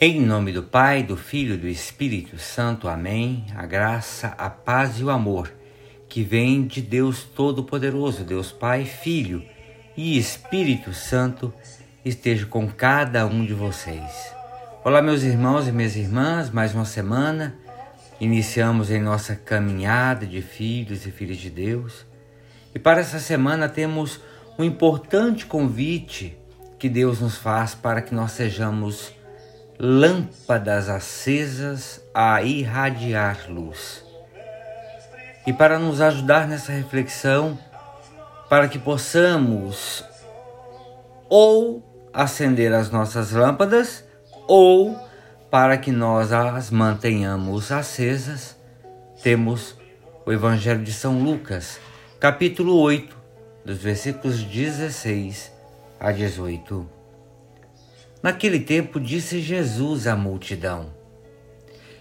Em nome do Pai, do Filho e do Espírito Santo. Amém. A graça, a paz e o amor que vem de Deus Todo-Poderoso, Deus Pai, Filho e Espírito Santo, esteja com cada um de vocês. Olá, meus irmãos e minhas irmãs, mais uma semana. Iniciamos em nossa caminhada de filhos e filhas de Deus. E para essa semana temos um importante convite que Deus nos faz para que nós sejamos lâmpadas acesas a irradiar luz. E para nos ajudar nessa reflexão, para que possamos ou acender as nossas lâmpadas ou para que nós as mantenhamos acesas, temos o Evangelho de São Lucas, capítulo 8, dos versículos 16 a 18. Naquele tempo disse Jesus à multidão: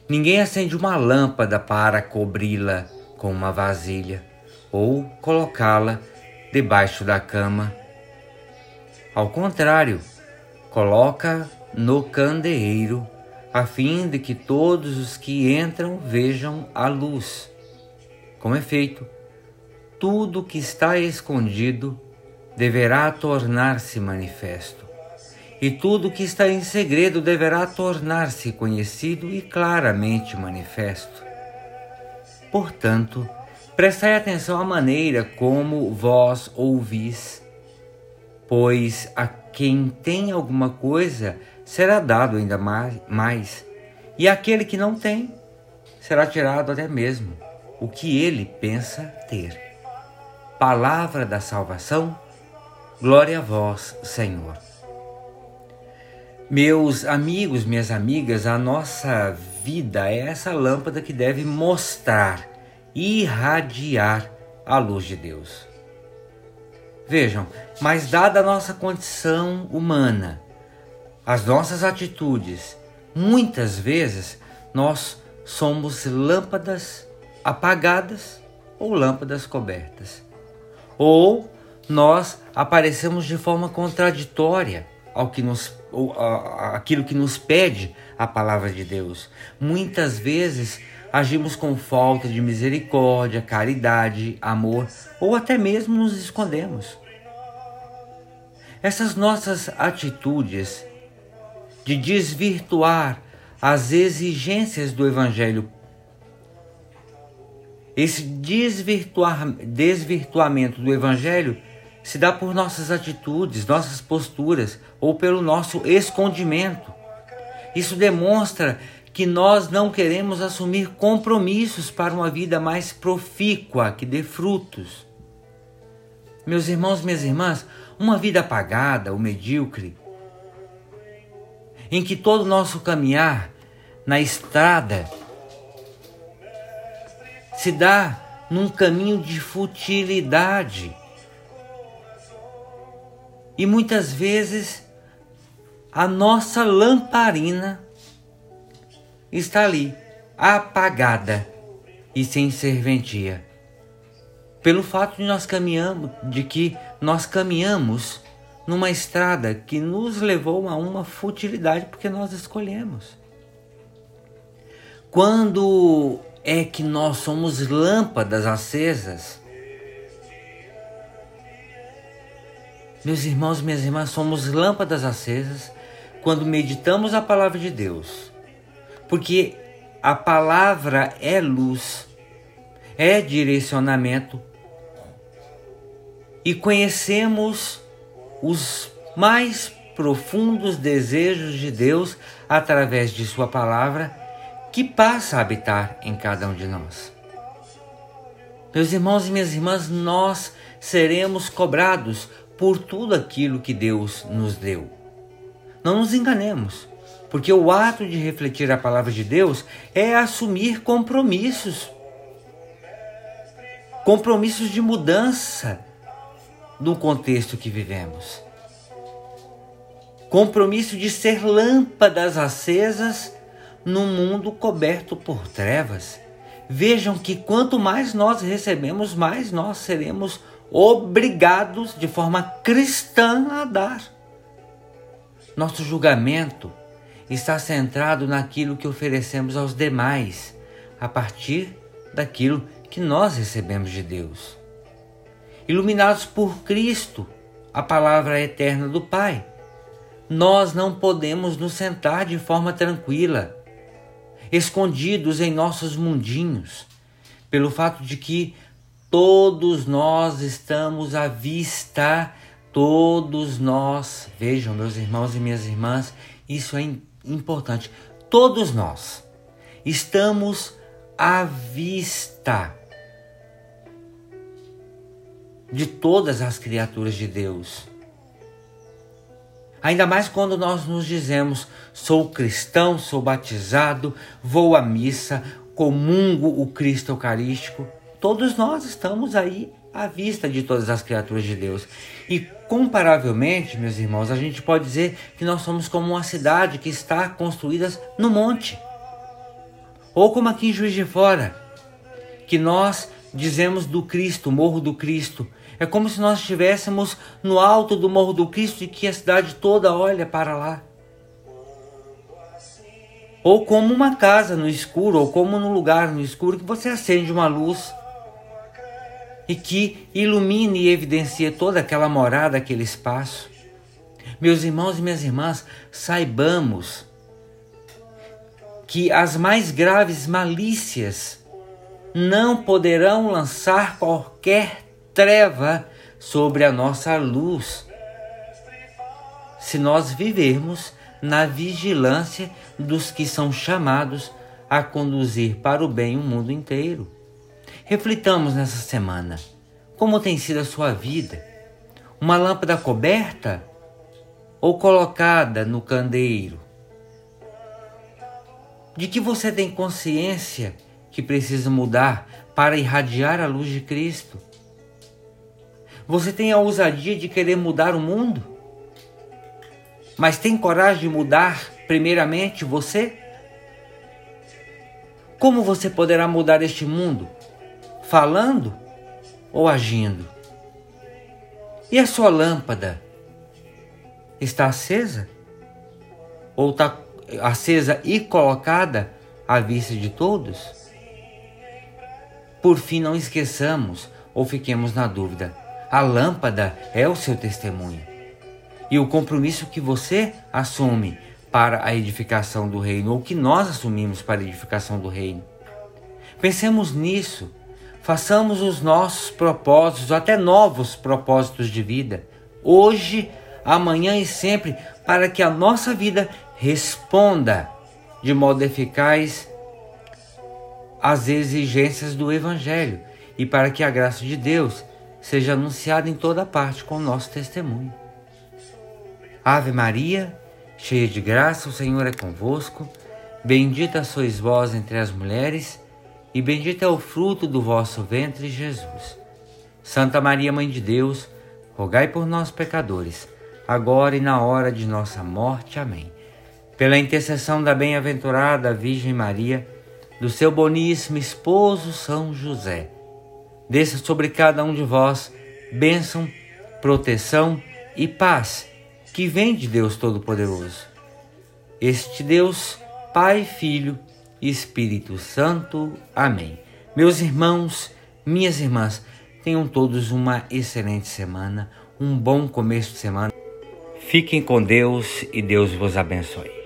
Ninguém acende uma lâmpada para cobri-la com uma vasilha ou colocá-la debaixo da cama. Ao contrário, coloca no candeeiro, a fim de que todos os que entram vejam a luz. Com efeito, tudo que está escondido deverá tornar-se manifesto e tudo que está em segredo deverá tornar-se conhecido e claramente manifesto. Portanto, prestai atenção à maneira como vós ouvis, pois a quem tem alguma coisa será dado ainda mais, e aquele que não tem será tirado até mesmo o que ele pensa ter. Palavra da salvação, glória a vós, Senhor. Meus amigos, minhas amigas, a nossa vida é essa lâmpada que deve mostrar, irradiar a luz de Deus. Vejam, mas dada a nossa condição humana, as nossas atitudes, muitas vezes nós somos lâmpadas apagadas ou lâmpadas cobertas. Ou nós aparecemos de forma contraditória ao que nos, aquilo que nos pede a palavra de Deus. Muitas vezes agimos com falta de misericórdia, caridade, amor ou até mesmo nos escondemos. Essas nossas atitudes de desvirtuar as exigências do Evangelho, esse desvirtuar, desvirtuamento do Evangelho se dá por nossas atitudes, nossas posturas ou pelo nosso escondimento. Isso demonstra que nós não queremos assumir compromissos para uma vida mais profícua, que dê frutos. Meus irmãos, minhas irmãs, uma vida apagada ou medíocre, em que todo o nosso caminhar na estrada se dá num caminho de futilidade e muitas vezes a nossa lamparina está ali, apagada e sem serventia. Pelo fato de nós caminhamos, de que nós caminhamos numa estrada que nos levou a uma futilidade porque nós escolhemos. Quando é que nós somos lâmpadas acesas Meus irmãos, minhas irmãs, somos lâmpadas acesas quando meditamos a palavra de Deus. Porque a palavra é luz, é direcionamento. E conhecemos os mais profundos desejos de Deus através de Sua palavra, que passa a habitar em cada um de nós. Meus irmãos e minhas irmãs, nós seremos cobrados por tudo aquilo que Deus nos deu. Não nos enganemos, porque o ato de refletir a palavra de Deus é assumir compromissos compromissos de mudança no contexto que vivemos. Compromisso de ser lâmpadas acesas num mundo coberto por trevas. Vejam que quanto mais nós recebemos, mais nós seremos obrigados de forma cristã a dar. Nosso julgamento está centrado naquilo que oferecemos aos demais, a partir daquilo que nós recebemos de Deus. Iluminados por Cristo, a palavra eterna do Pai, nós não podemos nos sentar de forma tranquila, escondidos em nossos mundinhos, pelo fato de que todos nós estamos à vista, todos nós, vejam, meus irmãos e minhas irmãs, isso é importante, todos nós estamos à vista de todas as criaturas de Deus. Ainda mais quando nós nos dizemos: sou cristão, sou batizado, vou à missa, comungo o Cristo Eucarístico. Todos nós estamos aí à vista de todas as criaturas de Deus. E comparavelmente, meus irmãos, a gente pode dizer que nós somos como uma cidade que está construída no monte. Ou como aqui em Juiz de Fora, que nós dizemos do Cristo, Morro do Cristo, é como se nós estivéssemos no alto do Morro do Cristo e que a cidade toda olha para lá. Ou como uma casa no escuro, ou como num lugar no escuro que você acende uma luz e que ilumine e evidencia toda aquela morada, aquele espaço. Meus irmãos e minhas irmãs, saibamos que as mais graves malícias não poderão lançar qualquer treva sobre a nossa luz. Se nós vivermos na vigilância dos que são chamados a conduzir para o bem o mundo inteiro. Reflitamos nessa semana. Como tem sido a sua vida? Uma lâmpada coberta ou colocada no candeeiro? De que você tem consciência que precisa mudar para irradiar a luz de Cristo? Você tem a ousadia de querer mudar o mundo? Mas tem coragem de mudar primeiramente você? Como você poderá mudar este mundo? Falando ou agindo? E a sua lâmpada está acesa? Ou está acesa e colocada à vista de todos? Por fim, não esqueçamos ou fiquemos na dúvida a lâmpada é o seu testemunho. E o compromisso que você assume para a edificação do reino, ou que nós assumimos para a edificação do reino. Pensemos nisso. Façamos os nossos propósitos, até novos propósitos de vida, hoje, amanhã e sempre, para que a nossa vida responda de modo eficaz às exigências do Evangelho e para que a graça de Deus seja anunciado em toda parte com o nosso testemunho. Ave Maria, cheia de graça, o Senhor é convosco. Bendita sois vós entre as mulheres, e bendito é o fruto do vosso ventre, Jesus. Santa Maria, Mãe de Deus, rogai por nós, pecadores, agora e na hora de nossa morte. Amém. Pela intercessão da bem-aventurada Virgem Maria, do seu boníssimo esposo São José, Desça sobre cada um de vós bênção, proteção e paz que vem de Deus Todo-Poderoso. Este Deus, Pai, Filho Espírito Santo. Amém. Meus irmãos, minhas irmãs, tenham todos uma excelente semana, um bom começo de semana. Fiquem com Deus e Deus vos abençoe.